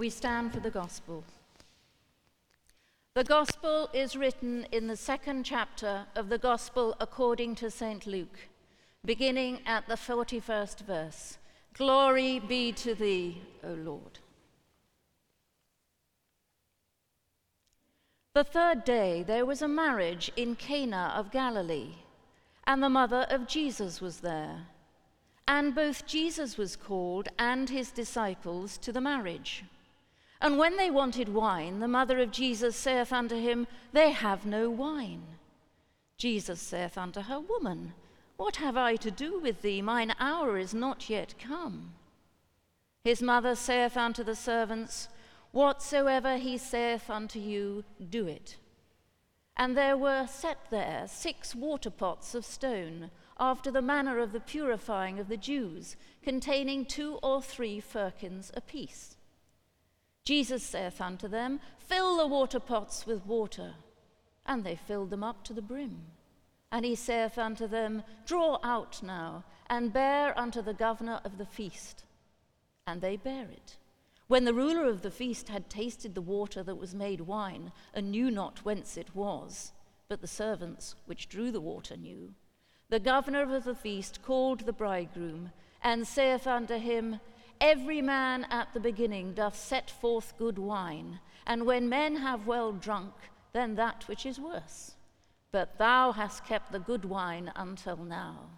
We stand for the gospel. The gospel is written in the second chapter of the gospel according to St. Luke, beginning at the 41st verse. Glory be to thee, O Lord. The third day there was a marriage in Cana of Galilee, and the mother of Jesus was there. And both Jesus was called and his disciples to the marriage. And when they wanted wine, the mother of Jesus saith unto him, They have no wine. Jesus saith unto her, Woman, what have I to do with thee? Mine hour is not yet come. His mother saith unto the servants, Whatsoever he saith unto you, do it. And there were set there six water pots of stone, after the manner of the purifying of the Jews, containing two or three firkins apiece. Jesus saith unto them, Fill the water pots with water. And they filled them up to the brim. And he saith unto them, Draw out now, and bear unto the governor of the feast. And they bear it. When the ruler of the feast had tasted the water that was made wine, and knew not whence it was, but the servants which drew the water knew, the governor of the feast called the bridegroom, and saith unto him, Every man at the beginning doth set forth good wine, and when men have well drunk, then that which is worse. But thou hast kept the good wine until now.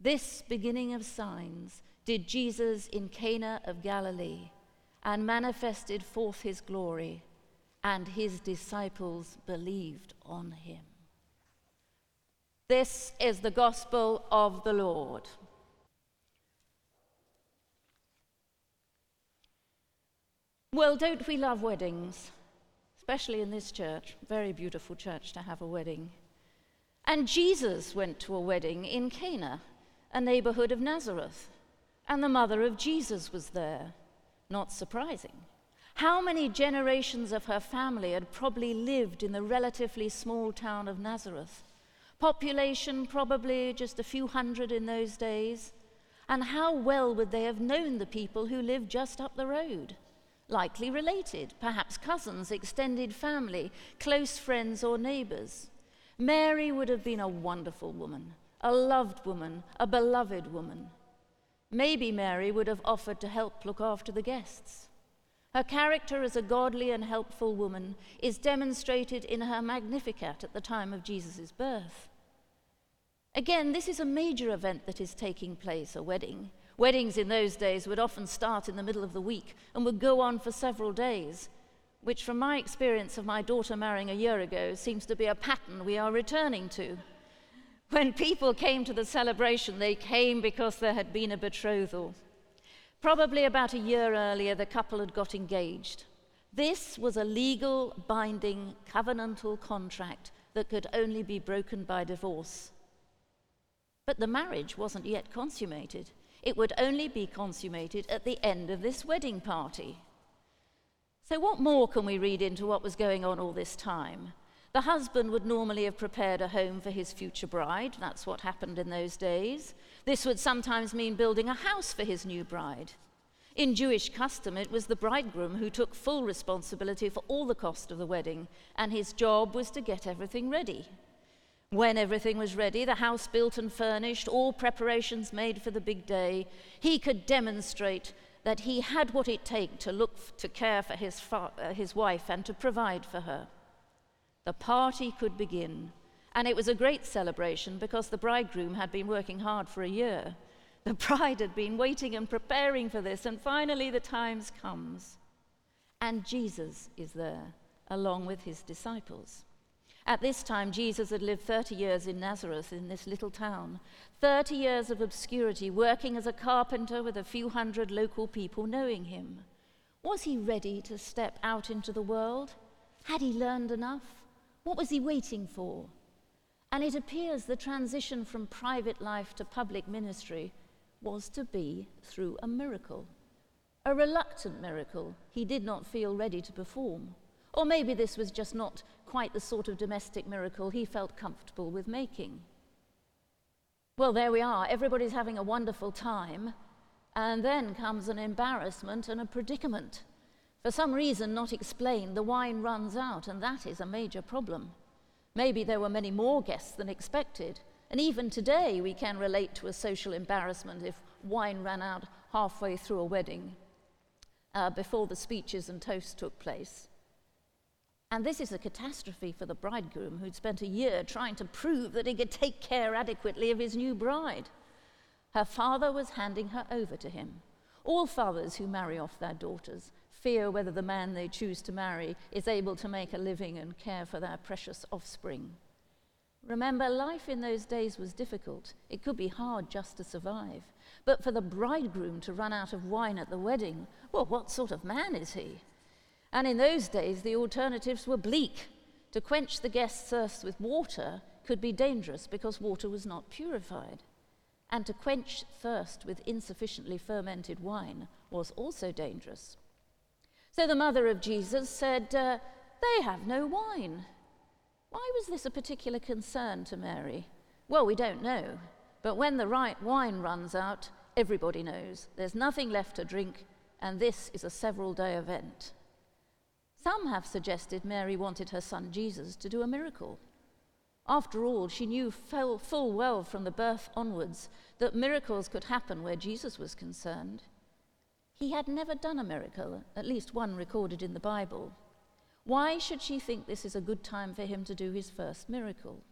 This beginning of signs did Jesus in Cana of Galilee and manifested forth his glory, and his disciples believed on him. This is the gospel of the Lord. Well, don't we love weddings? Especially in this church. Very beautiful church to have a wedding. And Jesus went to a wedding in Cana, a neighborhood of Nazareth, and the mother of Jesus was there. Not surprising. How many generations of her family had probably lived in the relatively small town of Nazareth? Population probably just a few hundred in those days. And how well would they have known the people who lived just up the road? Likely related, perhaps cousins, extended family, close friends, or neighbors. Mary would have been a wonderful woman, a loved woman, a beloved woman. Maybe Mary would have offered to help look after the guests. Her character as a godly and helpful woman is demonstrated in her Magnificat at the time of Jesus' birth. Again, this is a major event that is taking place, a wedding. Weddings in those days would often start in the middle of the week and would go on for several days, which, from my experience of my daughter marrying a year ago, seems to be a pattern we are returning to. When people came to the celebration, they came because there had been a betrothal. Probably about a year earlier, the couple had got engaged. This was a legal, binding, covenantal contract that could only be broken by divorce. But the marriage wasn't yet consummated. It would only be consummated at the end of this wedding party. So, what more can we read into what was going on all this time? The husband would normally have prepared a home for his future bride. That's what happened in those days. This would sometimes mean building a house for his new bride. In Jewish custom, it was the bridegroom who took full responsibility for all the cost of the wedding, and his job was to get everything ready. When everything was ready, the house built and furnished, all preparations made for the big day, he could demonstrate that he had what it takes to look to care for his, fa- uh, his wife and to provide for her. The party could begin, and it was a great celebration because the bridegroom had been working hard for a year. The bride had been waiting and preparing for this, and finally the times comes. And Jesus is there, along with his disciples. At this time, Jesus had lived 30 years in Nazareth, in this little town. 30 years of obscurity, working as a carpenter with a few hundred local people knowing him. Was he ready to step out into the world? Had he learned enough? What was he waiting for? And it appears the transition from private life to public ministry was to be through a miracle. A reluctant miracle he did not feel ready to perform. Or maybe this was just not quite the sort of domestic miracle he felt comfortable with making. Well, there we are. Everybody's having a wonderful time. And then comes an embarrassment and a predicament. For some reason not explained, the wine runs out, and that is a major problem. Maybe there were many more guests than expected, and even today we can relate to a social embarrassment if wine ran out halfway through a wedding uh, before the speeches and toasts took place. And this is a catastrophe for the bridegroom who'd spent a year trying to prove that he could take care adequately of his new bride. Her father was handing her over to him. All fathers who marry off their daughters fear whether the man they choose to marry is able to make a living and care for their precious offspring. Remember, life in those days was difficult. It could be hard just to survive. But for the bridegroom to run out of wine at the wedding, well, what sort of man is he? And in those days, the alternatives were bleak. To quench the guest's thirst with water could be dangerous because water was not purified. And to quench thirst with insufficiently fermented wine was also dangerous. So the mother of Jesus said, uh, They have no wine. Why was this a particular concern to Mary? Well, we don't know. But when the right wine runs out, everybody knows there's nothing left to drink, and this is a several day event. Some have suggested Mary wanted her son Jesus to do a miracle. After all, she knew full, well from the birth onwards that miracles could happen where Jesus was concerned. He had never done a miracle, at least one recorded in the Bible. Why should she think this is a good time for him to do his first miracle?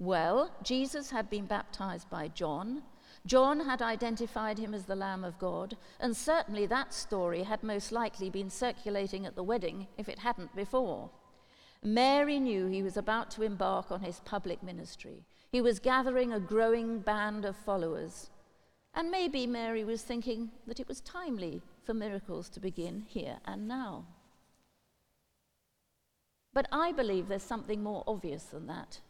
Well, Jesus had been baptized by John. John had identified him as the Lamb of God, and certainly that story had most likely been circulating at the wedding if it hadn't before. Mary knew he was about to embark on his public ministry. He was gathering a growing band of followers. And maybe Mary was thinking that it was timely for miracles to begin here and now. But I believe there's something more obvious than that.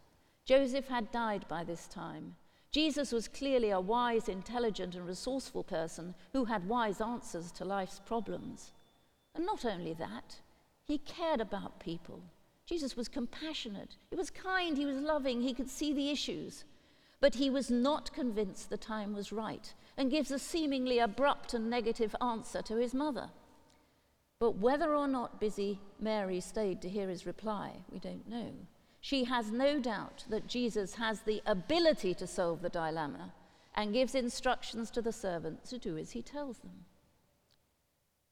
Joseph had died by this time. Jesus was clearly a wise, intelligent, and resourceful person who had wise answers to life's problems. And not only that, he cared about people. Jesus was compassionate, he was kind, he was loving, he could see the issues. But he was not convinced the time was right and gives a seemingly abrupt and negative answer to his mother. But whether or not busy Mary stayed to hear his reply, we don't know. She has no doubt that Jesus has the ability to solve the dilemma and gives instructions to the servants to do as he tells them.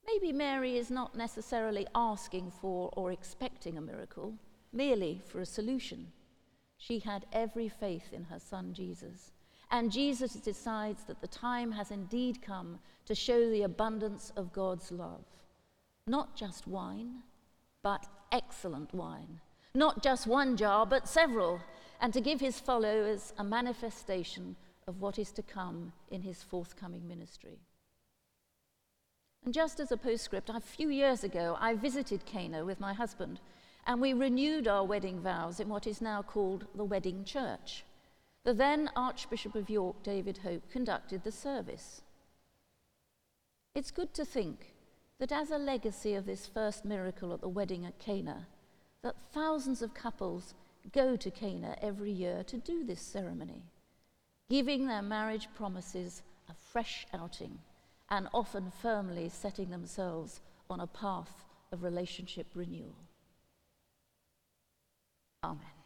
Maybe Mary is not necessarily asking for or expecting a miracle, merely for a solution. She had every faith in her son Jesus. And Jesus decides that the time has indeed come to show the abundance of God's love. Not just wine, but excellent wine. Not just one jar, but several. And to give his followers a manifestation of what is to come in his forthcoming ministry. And just as a postscript, a few years ago, I visited Cana with my husband, and we renewed our wedding vows in what is now called the wedding church. The then Archbishop of York, David Hope, conducted the service. It's good to think that as a legacy of this first miracle at the wedding at Cana, that thousands of couples go to Cana every year to do this ceremony, giving their marriage promises a fresh outing and often firmly setting themselves on a path of relationship renewal. Amen.